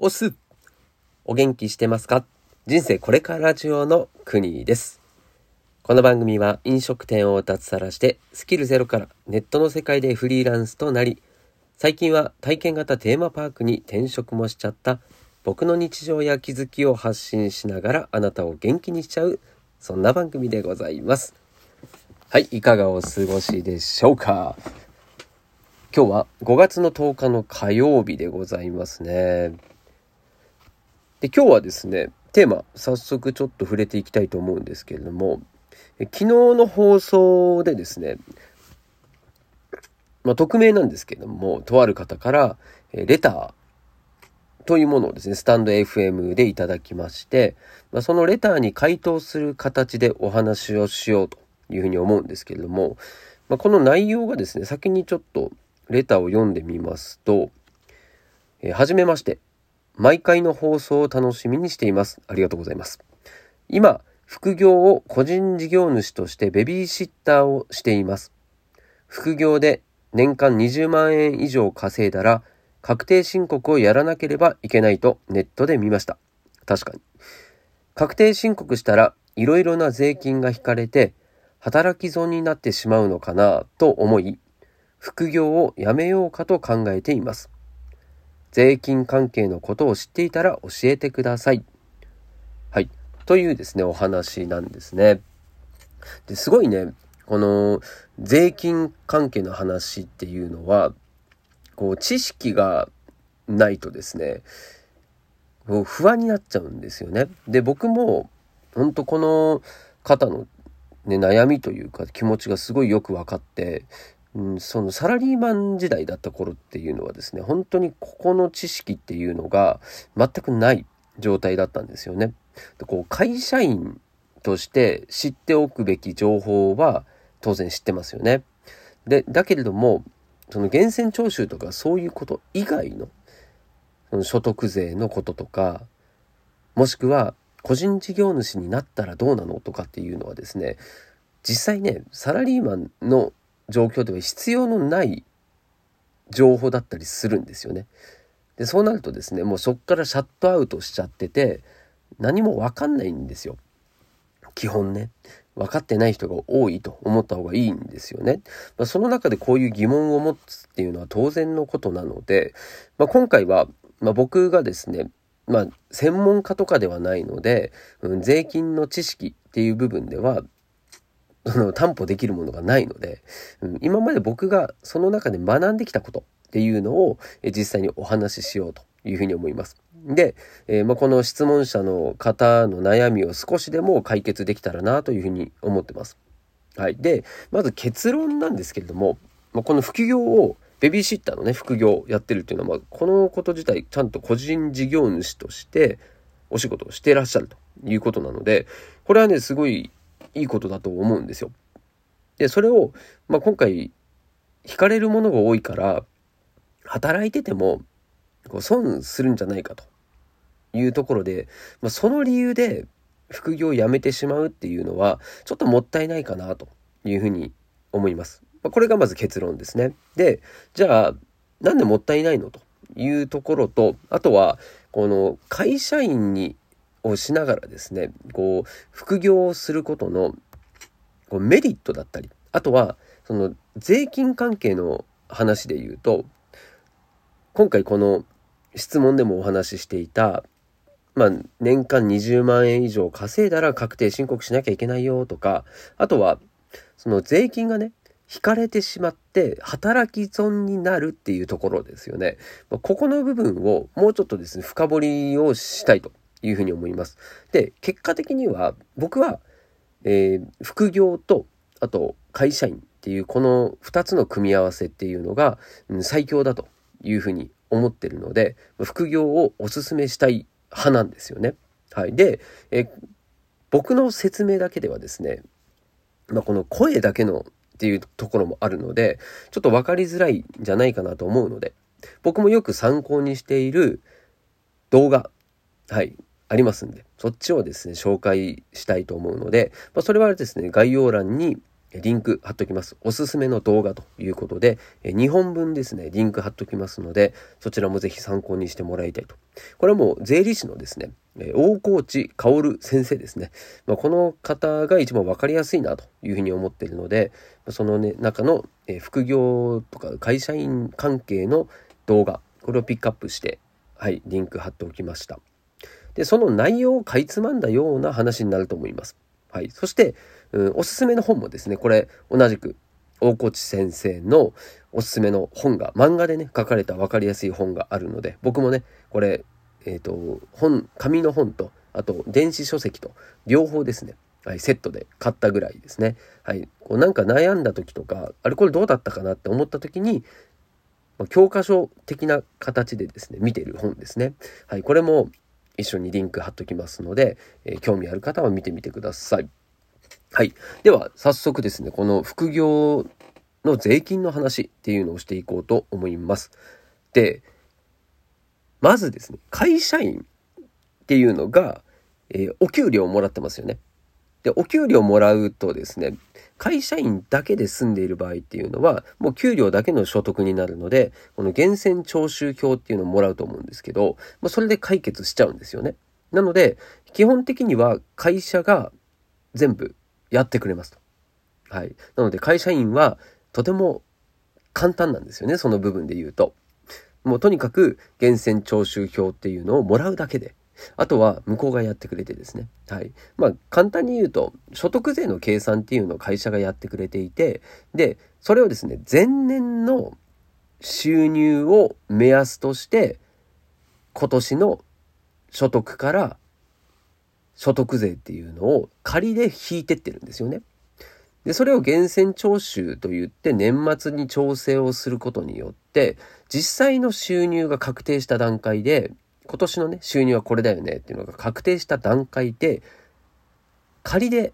おすお元気してますか？人生これからラジオの国です。この番組は飲食店を脱サラしてスキルゼロからネットの世界でフリーランスとなり、最近は体験型テーマパークに転職もしちゃった僕の日常や気づきを発信しながらあなたを元気にしちゃうそんな番組でございます。はい、いかがお過ごしでしょうか？今日は5月の10日の火曜日でございますね。で、今日はですね、テーマ、早速ちょっと触れていきたいと思うんですけれども、昨日の放送でですね、まあ、匿名なんですけれども、とある方から、レターというものをですね、スタンド FM でいただきまして、まあ、そのレターに回答する形でお話をしようというふうに思うんですけれども、まあ、この内容がですね、先にちょっとレターを読んでみますと、えー、はじめまして。毎回の放送を楽しみにしています。ありがとうございます。今、副業を個人事業主としてベビーシッターをしています。副業で年間20万円以上稼いだら確定申告をやらなければいけないとネットで見ました。確かに。確定申告したらいろいろな税金が引かれて働き損になってしまうのかなと思い副業をやめようかと考えています。税金関係のことを知っていたら教えてください。はい。というですね、お話なんですね。ですごいね、この税金関係の話っていうのは、こう、知識がないとですね、不安になっちゃうんですよね。で、僕も、本当この方のね、悩みというか気持ちがすごいよく分かって、うん、そのサラリーマン時代だった頃っていうのはですね、本当にここの知識っていうのが全くない状態だったんですよね。でこう会社員として知っておくべき情報は当然知ってますよね。で、だけれども、その源泉徴収とかそういうこと以外のその所得税のこととか、もしくは個人事業主になったらどうなのとかっていうのはですね、実際ね、サラリーマンの状況では必要のない情報だったりするんですよね。で、そうなるとですね、もうそっからシャットアウトしちゃってて、何もわかんないんですよ。基本ね。分かってない人が多いと思った方がいいんですよね。まあ、その中でこういう疑問を持つっていうのは当然のことなので、まあ、今回は、まあ、僕がですね、まあ、専門家とかではないので、うん、税金の知識っていう部分では、その担保できるものがないので、うん、今まで僕がその中で学んできたことっていうのを実際にお話ししようというふうに思います。で、えー、まあ、この質問者の方の悩みを少しでも解決できたらなというふうに思ってます。はい。で、まず結論なんですけれども、まあ、この副業をベビーシッターのね、副業やってるっていうのは、まあ、このこと自体、ちゃんと個人事業主としてお仕事をしていらっしゃるということなので、これはね、すごいいいことだと思うんですよ。で、それを、まあ、今回、惹かれるものが多いから、働いてても、こう損するんじゃないかというところで、まあ、その理由で副業をやめてしまうっていうのは、ちょっともったいないかなというふうに思います。まあ、これがまず結論ですね。で、じゃあ、なんでもったいないのというところと、あとは、この会社員にをしながらですね、こう、副業をすることのこうメリットだったり、あとは、その税金関係の話で言うと、今回この質問でもお話ししていた、まあ、年間20万円以上稼いだら確定申告しなきゃいけないよとか、あとは、その税金がね、引かれてしまって働き損になるっていうところですよね。ここの部分をもうちょっとですね、深掘りをしたいというふうに思います。で、結果的には僕は、えー、副業と、あと会社員っていうこの2つの組み合わせっていうのが、うん、最強だというふうに思ってるので、副業をお勧めしたい派なんですよね。はい。で、え僕の説明だけではですね、まあ、この声だけのっていうところもあるので、ちょっと分かりづらいんじゃないかなと思うので、僕もよく参考にしている動画、はい、ありますんで、そっちをですね、紹介したいと思うので、まあ、それはですね、概要欄にリンク貼っときます。おすすめの動画ということで、2本分ですね、リンク貼っときますので、そちらもぜひ参考にしてもらいたいと。これはもう税理士のですね、大河内薫先生ですね。まあ、この方が一番わかりやすいなというふうに思っているので、そのね、中の副業とか会社員関係の動画、これをピックアップして、はい、リンク貼っておきました。で、その内容をかいつまんだような話になると思います。はい。そして、うん、おすすめの本もですね、これ同じく大河内先生のおすすめの本が、漫画でね、書かれた分かりやすい本があるので、僕もね、これ、えっ、ー、と、本、紙の本と、あと電子書籍と、両方ですね、はい、セットで買ったぐらいですね。はい。こうなんか悩んだ時とか、あれこれどうだったかなって思った時に、教科書的な形でですね、見てる本ですね。はい。これも一緒にリンク貼っときますので、えー、興味ある方は見てみてください。はい。では、早速ですね、この副業の税金の話っていうのをしていこうと思います。で、まずですね、会社員っていうのが、えー、お給料をもらってますよね。で、お給料もらうとですね、会社員だけで住んでいる場合っていうのは、もう給料だけの所得になるので、この源泉徴収票っていうのをもらうと思うんですけど、まあ、それで解決しちゃうんですよね。なので、基本的には会社が全部やってくれますと。はい。なので会社員はとても簡単なんですよね、その部分で言うと。もうとにかく源泉徴収票っていうのをもらうだけで、あとは向こうがやってくれてですね。はい。まあ簡単に言うと、所得税の計算っていうのを会社がやってくれていて、で、それをですね、前年の収入を目安として、今年の所得から所得税っていうのを仮で引いてってるんですよね。で、それを源泉徴収と言って年末に調整をすることによって、実際の収入が確定した段階で、今年のね、収入はこれだよねっていうのが確定した段階で、仮で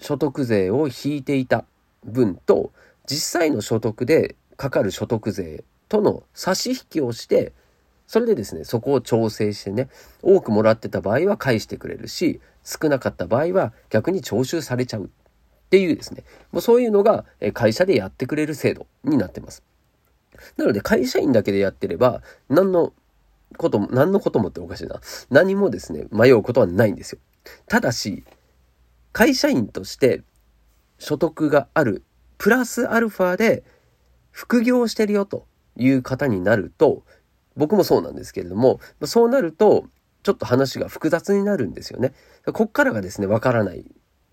所得税を引いていた分と、実際の所得でかかる所得税との差し引きをして、それでですね、そこを調整してね、多くもらってた場合は返してくれるし、少なかった場合は逆に徴収されちゃうっていうですね、もうそういうのが会社でやってくれる制度になってます。なので会社員だけでやってれば、何のこと、何のこともっておかしいな。何もですね、迷うことはないんですよ。ただし、会社員として所得がある、プラスアルファで副業してるよという方になると、僕もそうなんですけれども、そうなると、ちょっと話が複雑になるんですよね。こっからがですね、わからない。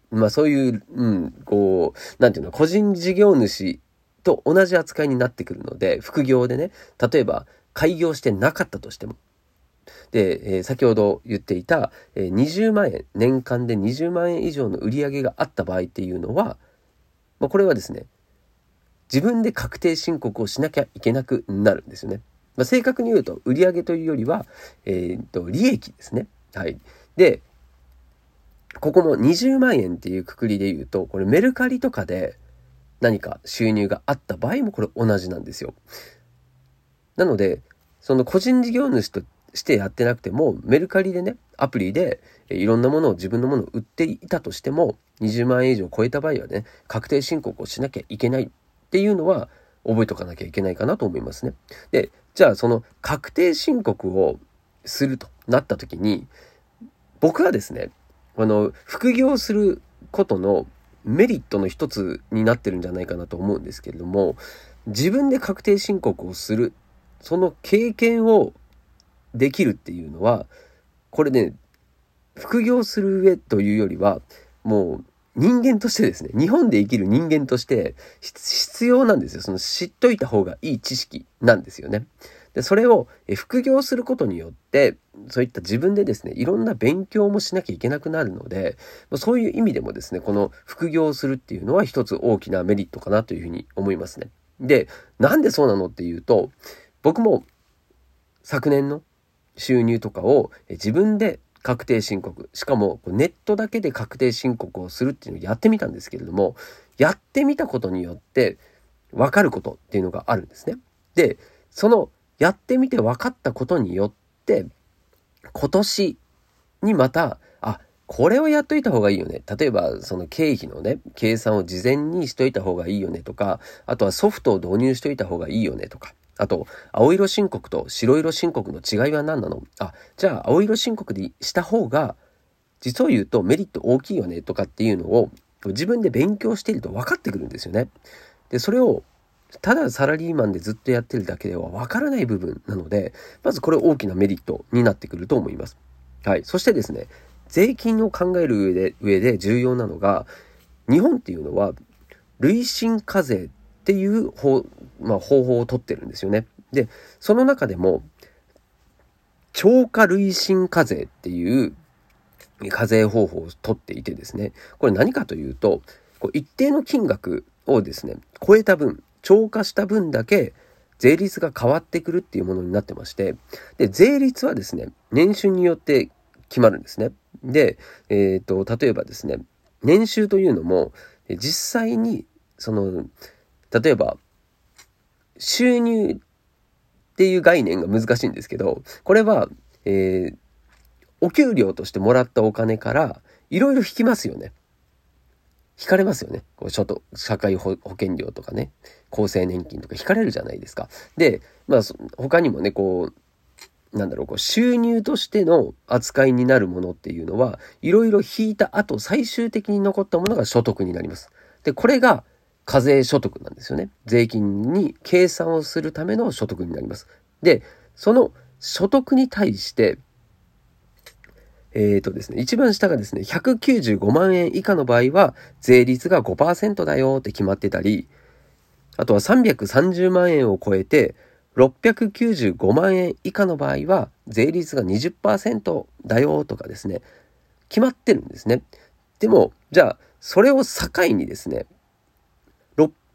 まあそういう、うん、こう、なんていうの、個人事業主と同じ扱いになってくるので、副業でね、例えば開業してなかったとしても。で、えー、先ほど言っていた、えー、20万円、年間で20万円以上の売り上げがあった場合っていうのは、まあ、これはですね、自分で確定申告をしなきゃいけなくなるんですよね。まあ、正確に言うと、売上というよりは、えー、っと、利益ですね。はい。で、ここも20万円っていうくくりで言うと、これメルカリとかで何か収入があった場合もこれ同じなんですよ。なので、その個人事業主としてやってなくても、メルカリでね、アプリでいろんなものを自分のものを売っていたとしても、20万円以上超えた場合はね、確定申告をしなきゃいけないっていうのは覚えとかなきゃいけないかなと思いますね。で、じゃあその確定申告をするとなった時に、僕はですね、あの、副業することのメリットの一つになってるんじゃないかなと思うんですけれども、自分で確定申告をする、その経験をできるっていうのは、これね、副業する上というよりは、もう人間としてですね、日本で生きる人間として必要なんですよ。その知っといた方がいい知識なんですよね。で、それを副業することによって、そういった自分でですね、いろんな勉強もしなきゃいけなくなるので、そういう意味でもですね、この副業するっていうのは一つ大きなメリットかなというふうに思いますね。で、なんでそうなのっていうと、僕も昨年の収入とかを自分で確定申告。しかも、ネットだけで確定申告をするっていうのをやってみたんですけれども、やってみたことによって分かることっていうのがあるんですね。で、そのやってみて分かったことによって、今年にまた、あ、これをやっといた方がいいよね。例えば、その経費のね、計算を事前にしといた方がいいよねとか、あとはソフトを導入しといた方がいいよねとか。あと、青色申告と白色申告の違いは何なの？あ、じゃあ青色申告でした方が、実を言うとメリット大きいよねとかっていうのを自分で勉強していると分かってくるんですよね。で、それをただサラリーマンでずっとやってるだけでは分からない部分なので、まずこれ大きなメリットになってくると思います。はい。そしてですね、税金を考える上で、上で重要なのが、日本っていうのは、累進課税っっていう方,、まあ、方法をとってるんですよね。で、その中でも、超過累進課税っていう課税方法をとっていてですね、これ何かというと、こう一定の金額をですね、超えた分、超過した分だけ税率が変わってくるっていうものになってまして、で、税率はですね、年収によって決まるんですね。で、えっ、ー、と、例えばですね、年収というのも、実際に、その、例えば、収入っていう概念が難しいんですけど、これは、えー、お給料としてもらったお金からいろいろ引きますよね。引かれますよね。こう所得、社会保険料とかね、厚生年金とか引かれるじゃないですか。で、まあ、他にもね、こう、なんだろう、こう収入としての扱いになるものっていうのは、いろいろ引いた後、最終的に残ったものが所得になります。で、これが課税所得なんですよね。税金に計算をするための所得になります。で、その所得に対して、えっ、ー、とですね、一番下がですね、195万円以下の場合は、税率が5%だよって決まってたり、あとは330万円を超えて、695万円以下の場合は、税率が20%だよとかですね、決まってるんですね。でも、じゃあ、それを境にですね、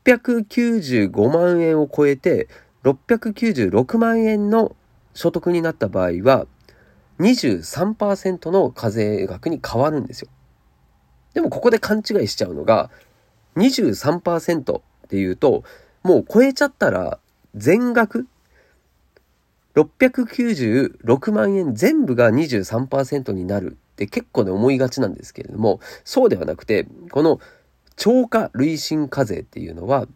695万円を超えて、696万円の所得になった場合は、23%の課税額に変わるんですよ。でもここで勘違いしちゃうのが、23%っていうと、もう超えちゃったら全額696万円全部が23%になるって結構ね思いがちなんですけれども、そうではなくて、この超過累進課税っていうのは、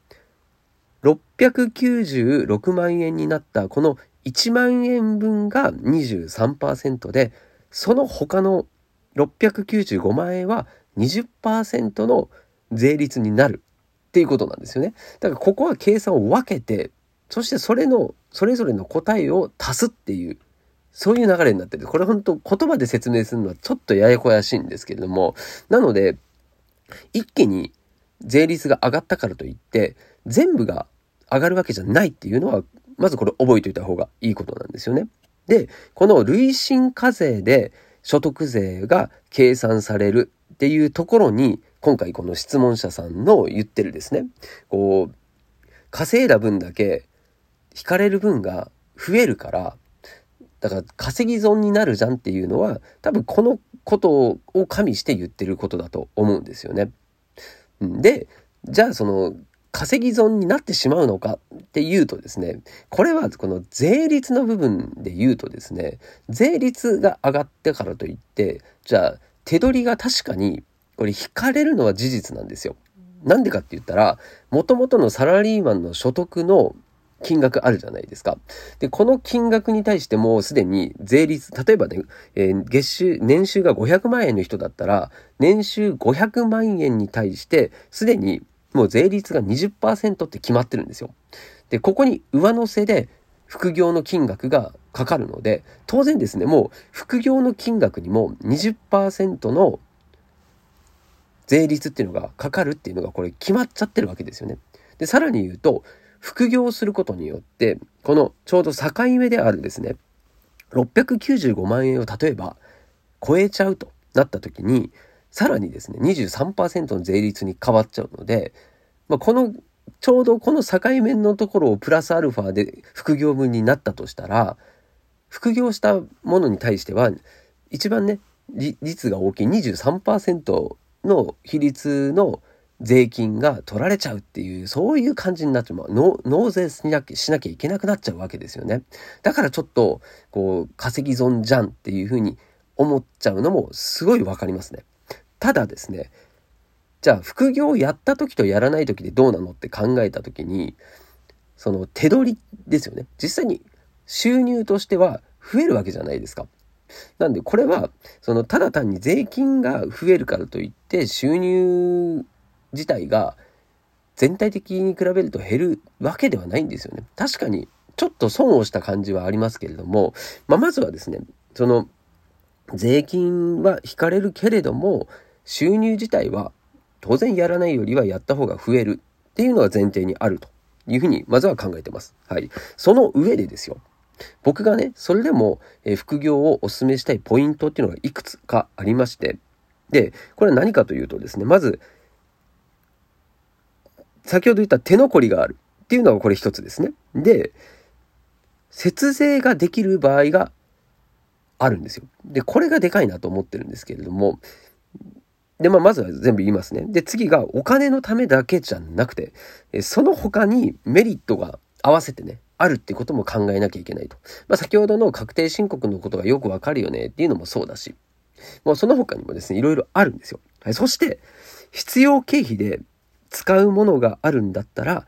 696万円になったこの1万円分が23%で、その他の695万円は20%の税率になるっていうことなんですよね。だからここは計算を分けて、そしてそれの、それぞれの答えを足すっていう、そういう流れになってる。これ本当言葉で説明するのはちょっとややこやしいんですけれども、なので、一気に税率が上がったからといって、全部が上がるわけじゃないっていうのはまずこれ覚えておいた方がいいことなんですよね。で、この累進課税で所得税が計算されるっていうところに、今回この質問者さんの言ってるですね、こう、稼いだ分だけ引かれる分が増えるから、だから稼ぎ損になるじゃんっていうのは、多分このことを加味して言ってることだと思うんですよね。で、じゃあその稼ぎ損になってしまうのかっていうとですね、これはこの税率の部分で言うとですね、税率が上がってからといって、じゃあ手取りが確かにこれ引かれるのは事実なんですよ。なんでかって言ったら、もともとのサラリーマンの所得の金額あるじゃないですか。で、この金額に対してもうすでに税率、例えばね、えー、月収、年収が500万円の人だったら、年収500万円に対して、すでにもう税率が20%って決まってるんですよ。で、ここに上乗せで副業の金額がかかるので、当然ですね、もう副業の金額にも20%の税率っていうのがかかるっていうのがこれ決まっちゃってるわけですよね。で、さらに言うと、副業することによって、このちょうど境目であるですね、695万円を例えば超えちゃうとなった時に、さらにですね、23%の税率に変わっちゃうので、まあ、この、ちょうどこの境目のところをプラスアルファで副業分になったとしたら、副業したものに対しては、一番ね、率が大きい23%の比率の税金が取られちゃうっていう、そういう感じになっちゃう。納税しなきゃしなきゃいけなくなっちゃうわけですよね。だからちょっと、こう、稼ぎ損じゃんっていうふうに思っちゃうのもすごいわかりますね。ただですね、じゃあ副業をやった時とやらない時でどうなのって考えた時に、その手取りですよね。実際に収入としては増えるわけじゃないですか。なんでこれは、そのただ単に税金が増えるからといって収入自体が全体的に比べると減るわけではないんですよね。確かにちょっと損をした感じはありますけれども、まあ、まずはですね、その税金は引かれるけれども、収入自体は当然やらないよりはやった方が増えるっていうのが前提にあるというふうにまずは考えてます。はい。その上でですよ。僕がね、それでも、副業をお勧めしたいポイントっていうのがいくつかありまして、で、これは何かというとですね、まず、先ほど言った手残りがあるっていうのがこれ一つですね。で、節税ができる場合があるんですよ。で、これがでかいなと思ってるんですけれども、で、まあ、まずは全部言いますね。で、次がお金のためだけじゃなくて、その他にメリットが合わせてね、あるってことも考えなきゃいけないと。まあ、先ほどの確定申告のことがよくわかるよねっていうのもそうだし、もうその他にもですね、いろいろあるんですよ。はい、そして、必要経費で使うものがあるんだったら、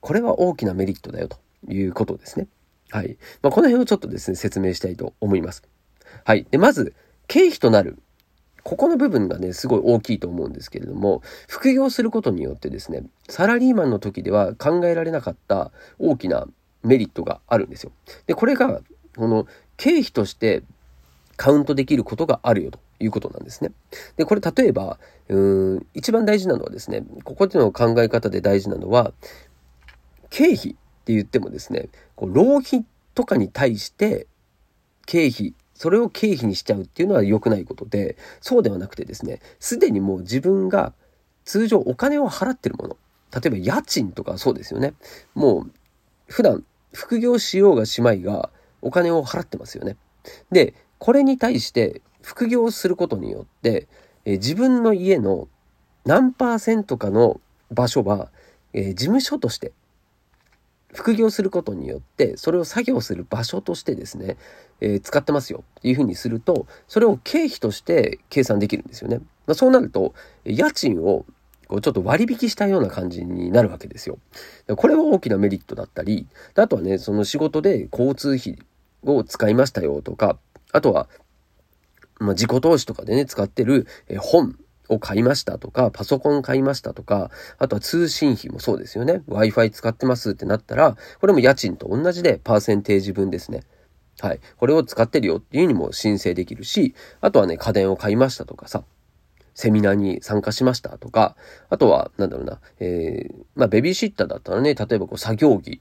これは大きなメリットだよということですね。はい。まあ、この辺をちょっとですね、説明したいと思います。はい。で、まず、経費となるここの部分がね、すごい大きいと思うんですけれども、副業することによってですね、サラリーマンの時では考えられなかった大きなメリットがあるんですよ。で、これが、この経費としてカウントできることがあるよということなんですね。で、これ例えば、うん、一番大事なのはですね、ここでの考え方で大事なのは、経費って言ってもですね、こう浪費とかに対して経費それを経費にしちゃうっていうのは良くないことで、そうではなくてですね、すでにもう自分が通常お金を払ってるもの、例えば家賃とかそうですよね。もう普段副業しようがしまいがお金を払ってますよね。で、これに対して副業することによって、え自分の家の何パーセントかの場所は、え事務所として副業することによってそれを作業する場所としてですね、えー、使ってますよっていうふうにするとそれを経費として計算できるんですよね。まあ、そうなると家賃をこうちょっと割引したような感じになるわけですよ。これは大きなメリットだったりあとはねその仕事で交通費を使いましたよとかあとは、まあ、自己投資とかでね使ってるえ本を買いましたとか、パソコン買いましたとか、あとは通信費もそうですよね。Wi-Fi 使ってますってなったら、これも家賃と同じでパーセンテージ分ですね。はい。これを使ってるよっていうにも申請できるし、あとはね、家電を買いましたとかさ、セミナーに参加しましたとか、あとは、なんだろうな、えー、まあ、ベビーシッターだったらね、例えばこう、作業着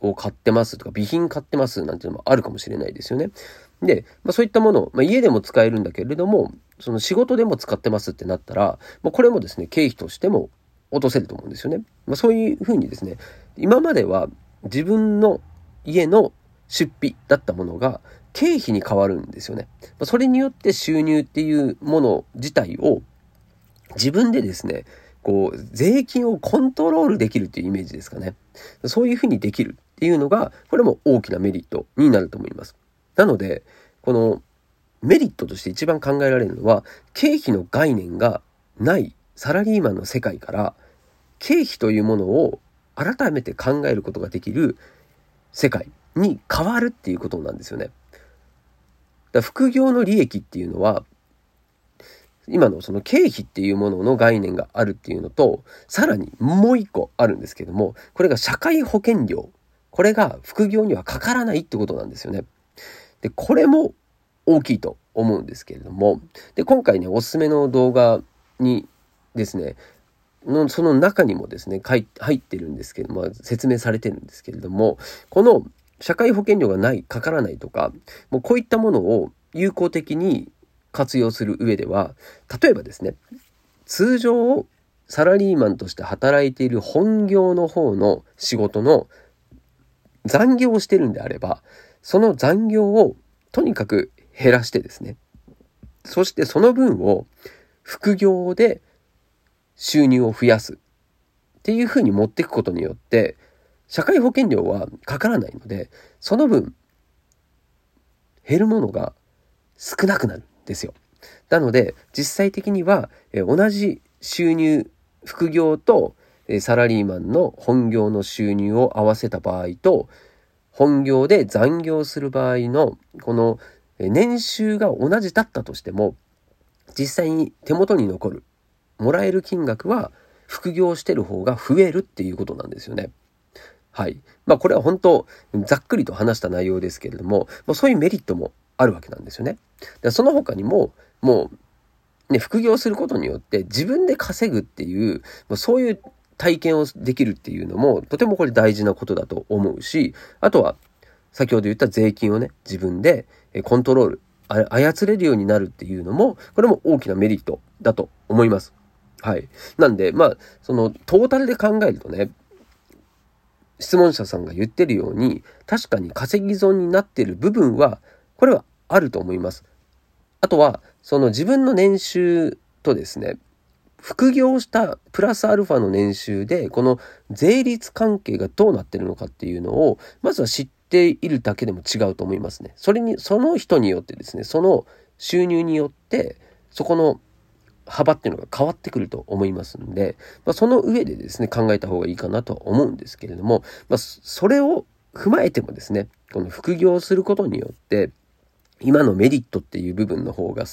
を買ってますとか、備品買ってますなんていうのもあるかもしれないですよね。で、まあ、そういったものを、まあ、家でも使えるんだけれども、その仕事でも使ってますってなったら、まあ、これもですね、経費としても落とせると思うんですよね。まあ、そういうふうにですね、今までは自分の家の出費だったものが経費に変わるんですよね。まあ、それによって収入っていうもの自体を自分でですね、こう、税金をコントロールできるっていうイメージですかね。そういうふうにできるっていうのが、これも大きなメリットになると思います。なので、このメリットとして一番考えられるのは、経費の概念がないサラリーマンの世界から、経費というものを改めて考えることができる世界に変わるっていうことなんですよね。だ副業の利益っていうのは、今のその経費っていうものの概念があるっていうのと、さらにもう一個あるんですけども、これが社会保険料。これが副業にはかからないってことなんですよね。で、これも大きいと思うんですけれども、で、今回ね、おすすめの動画にですね、のその中にもですね、入ってるんですけども、説明されてるんですけれども、この社会保険料がない、かからないとか、もうこういったものを有効的に活用する上では、例えばですね、通常サラリーマンとして働いている本業の方の仕事の残業をしてるんであれば、その残業をとにかく減らしてですね。そしてその分を副業で収入を増やすっていうふうに持っていくことによって、社会保険料はかからないので、その分減るものが少なくなるっですよ。なので、実際的には、え同じ収入、副業と、えサラリーマンの本業の収入を合わせた場合と、本業で残業する場合の、この年収が同じだったとしても、実際に手元に残る、もらえる金額は、副業してる方が増えるっていうことなんですよね。はい。まあこれは本当、ざっくりと話した内容ですけれども、まあ、そういうメリットもあるわけなんですよね。でその他にも、もう、ね、副業することによって自分で稼ぐっていう、まあ、そういう体験をできるっていうのも、とてもこれ大事なことだと思うし、あとは、先ほど言った税金をね、自分でコントロール、操れるようになるっていうのも、これも大きなメリットだと思います。はい。なんで、まあ、その、トータルで考えるとね、質問者さんが言ってるように、確かに稼ぎ損になってる部分は、これはあると思います。あとは、その自分の年収とですね、副業したプラスアルファの年収で、この税率関係がどうなってるのかっていうのを、まずは知っているだけでも違うと思いますね。それに、その人によってですね、その収入によって、そこの幅っていうのが変わってくると思いますんで、まあ、その上でですね、考えた方がいいかなとは思うんですけれども、まあ、それを踏まえてもですね、この副業をすることによって、今のメリットっていう部分の方が、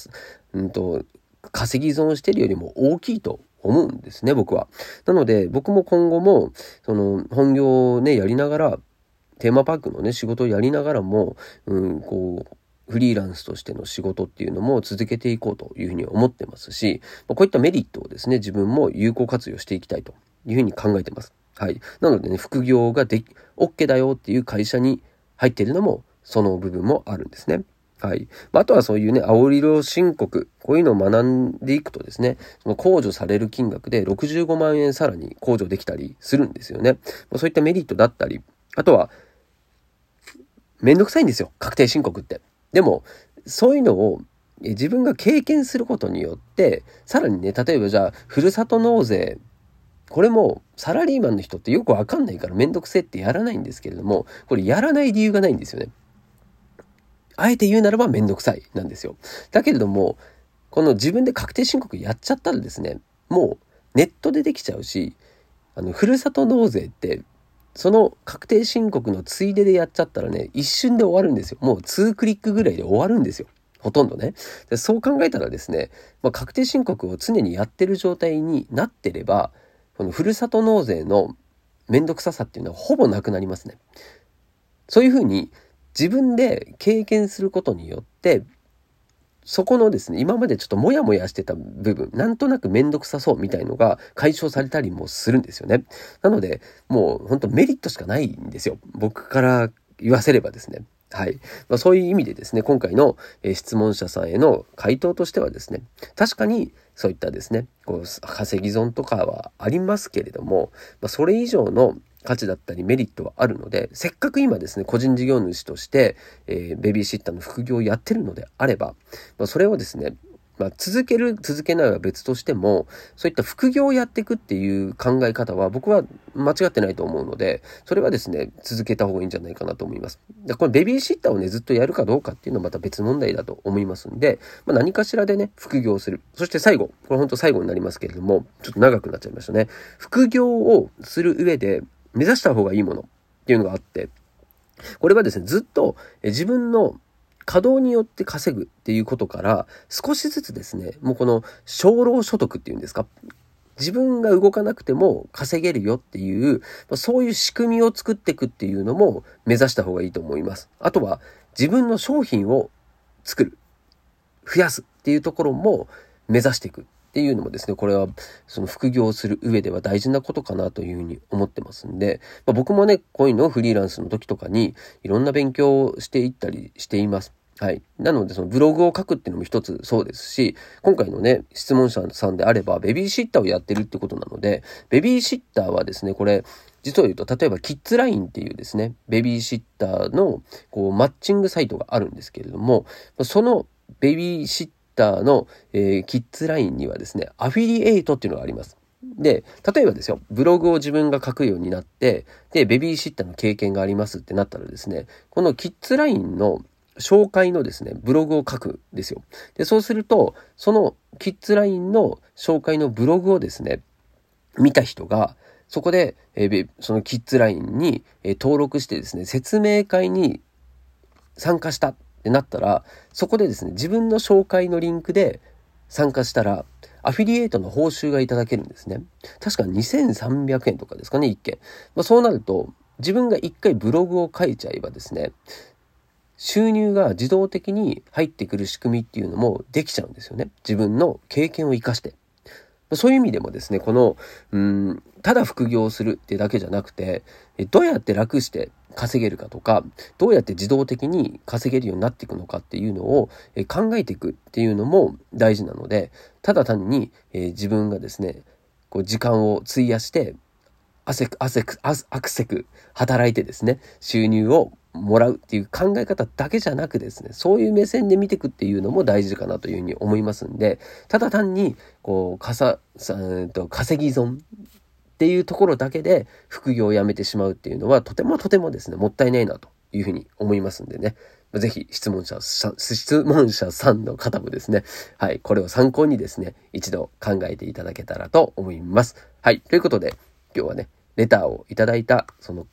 うんと、稼ぎ損してるよりも大きいと思うんですね、僕は。なので、僕も今後も、その、本業をね、やりながら、テーマパークのね、仕事をやりながらも、うん、こう、フリーランスとしての仕事っていうのも続けていこうというふうに思ってますし、こういったメリットをですね、自分も有効活用していきたいというふうに考えてます。はい。なのでね、副業ができ、OK だよっていう会社に入っているのも、その部分もあるんですね。はい。あとはそういうね、青色申告、こういうのを学んでいくとですね、その控除される金額で65万円さらに控除できたりするんですよね。そういったメリットだったり、あとは、めんどくさいんですよ、確定申告って。でも、そういうのを自分が経験することによって、さらにね、例えばじゃあ、ふるさと納税、これもサラリーマンの人ってよくわかんないからめんどくせえってやらないんですけれども、これやらない理由がないんですよね。あえて言うならばめんどくさいなんですよ。だけれども、この自分で確定申告やっちゃったらですね、もうネットでできちゃうし、あの、ふるさと納税って、その確定申告のついででやっちゃったらね、一瞬で終わるんですよ。もう2クリックぐらいで終わるんですよ。ほとんどね。でそう考えたらですね、まあ、確定申告を常にやってる状態になってれば、このふるさと納税のめんどくささっていうのはほぼなくなりますね。そういうふうに自分で経験することによって、そこのですね、今までちょっとモヤモヤしてた部分、なんとなくめんどくさそうみたいのが解消されたりもするんですよね。なので、もう本当メリットしかないんですよ。僕から言わせればですね。はい。まあ、そういう意味でですね、今回の、質問者さんへの回答としてはですね、確かにそういったですね、こう、稼ぎ損とかはありますけれども、まあ、それ以上の価値だったりメリットはあるので、せっかく今ですね、個人事業主として、えー、ベビーシッターの副業をやってるのであれば、まあ、それをですね、まあ、続ける、続けないは別としても、そういった副業をやっていくっていう考え方は僕は間違ってないと思うので、それはですね、続けた方がいいんじゃないかなと思います。でこのベビーシッターをね、ずっとやるかどうかっていうのはまた別問題だと思いますんで、まあ、何かしらでね、副業をする。そして最後、これ本当最後になりますけれども、ちょっと長くなっちゃいましたね。副業をする上で、目指した方がいいものっていうのがあって、これはですね、ずっと自分の稼働によって稼ぐっていうことから、少しずつですね、もうこの少労所得っていうんですか、自分が動かなくても稼げるよっていう、そういう仕組みを作っていくっていうのも目指した方がいいと思います。あとは自分の商品を作る、増やすっていうところも目指していくっていうのもですね、これはその副業をする上では大事なことかなというふうに思ってますんで、まあ、僕もね、こういうのをフリーランスの時とかにいろんな勉強をしていったりしています。はい。なので、そのブログを書くっていうのも一つそうですし、今回のね、質問者さんであれば、ベビーシッターをやってるってことなので、ベビーシッターはですね、これ、実を言うと、例えば、キッズラインっていうですね、ベビーシッターの、こう、マッチングサイトがあるんですけれども、そのベビーシッターの、えー、キッズラインにはですね、アフィリエイトっていうのがあります。で、例えばですよ、ブログを自分が書くようになって、で、ベビーシッターの経験がありますってなったらですね、このキッズラインの紹介のですね、ブログを書くんですよ。で、そうすると、そのキッズラインの紹介のブログをですね、見た人が、そこで、えー、そのキッズラインに、えー、登録してですね、説明会に参加したってなったら、そこでですね、自分の紹介のリンクで参加したら、アフィリエイトの報酬がいただけるんですね。確か2300円とかですかね、1件。まあ、そうなると、自分が1回ブログを書いちゃえばですね、収入が自動的に入ってくる仕組みっていうのもできちゃうんですよね。自分の経験を活かして。そういう意味でもですね、この、うん、ただ副業するってだけじゃなくて、どうやって楽して稼げるかとか、どうやって自動的に稼げるようになっていくのかっていうのを考えていくっていうのも大事なので、ただ単に、自分がですね、こう時間を費やして、汗く、汗く、あくせく働いてですね、収入をもらうっていう考え方だけじゃなくですね、そういう目線で見ていくっていうのも大事かなというふうに思いますんで、ただ単に、こう、かさ、さと稼ぎ損っていうところだけで副業をやめてしまうっていうのはとてもとてもですね、もったいないなというふうに思いますんでね。ぜひ質問者、質問者さんの方もですね、はい、これを参考にですね、一度考えていただけたらと思います。はい、ということで、今日はね、レターをいただいた、その、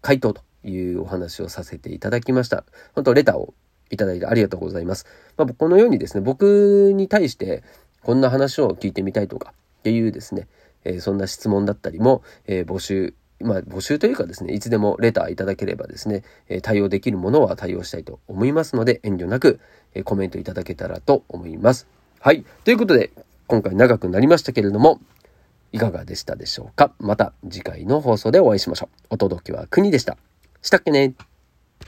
回答というお話をさせていただきました。本当レターをいただいてありがとうございます。まあ、このようにですね、僕に対してこんな話を聞いてみたいとかっていうですね、え、そんな質問だったりも、え、募集、まあ、募集というかですね、いつでもレターいただければですね、え対応できるものは対応したいと思いますので、遠慮なく、えコメントいただけたらと思います。はい。ということで、今回長くなりましたけれども、いかがでしたでしょうか？また次回の放送でお会いしましょう。お届けは国でした。したっけね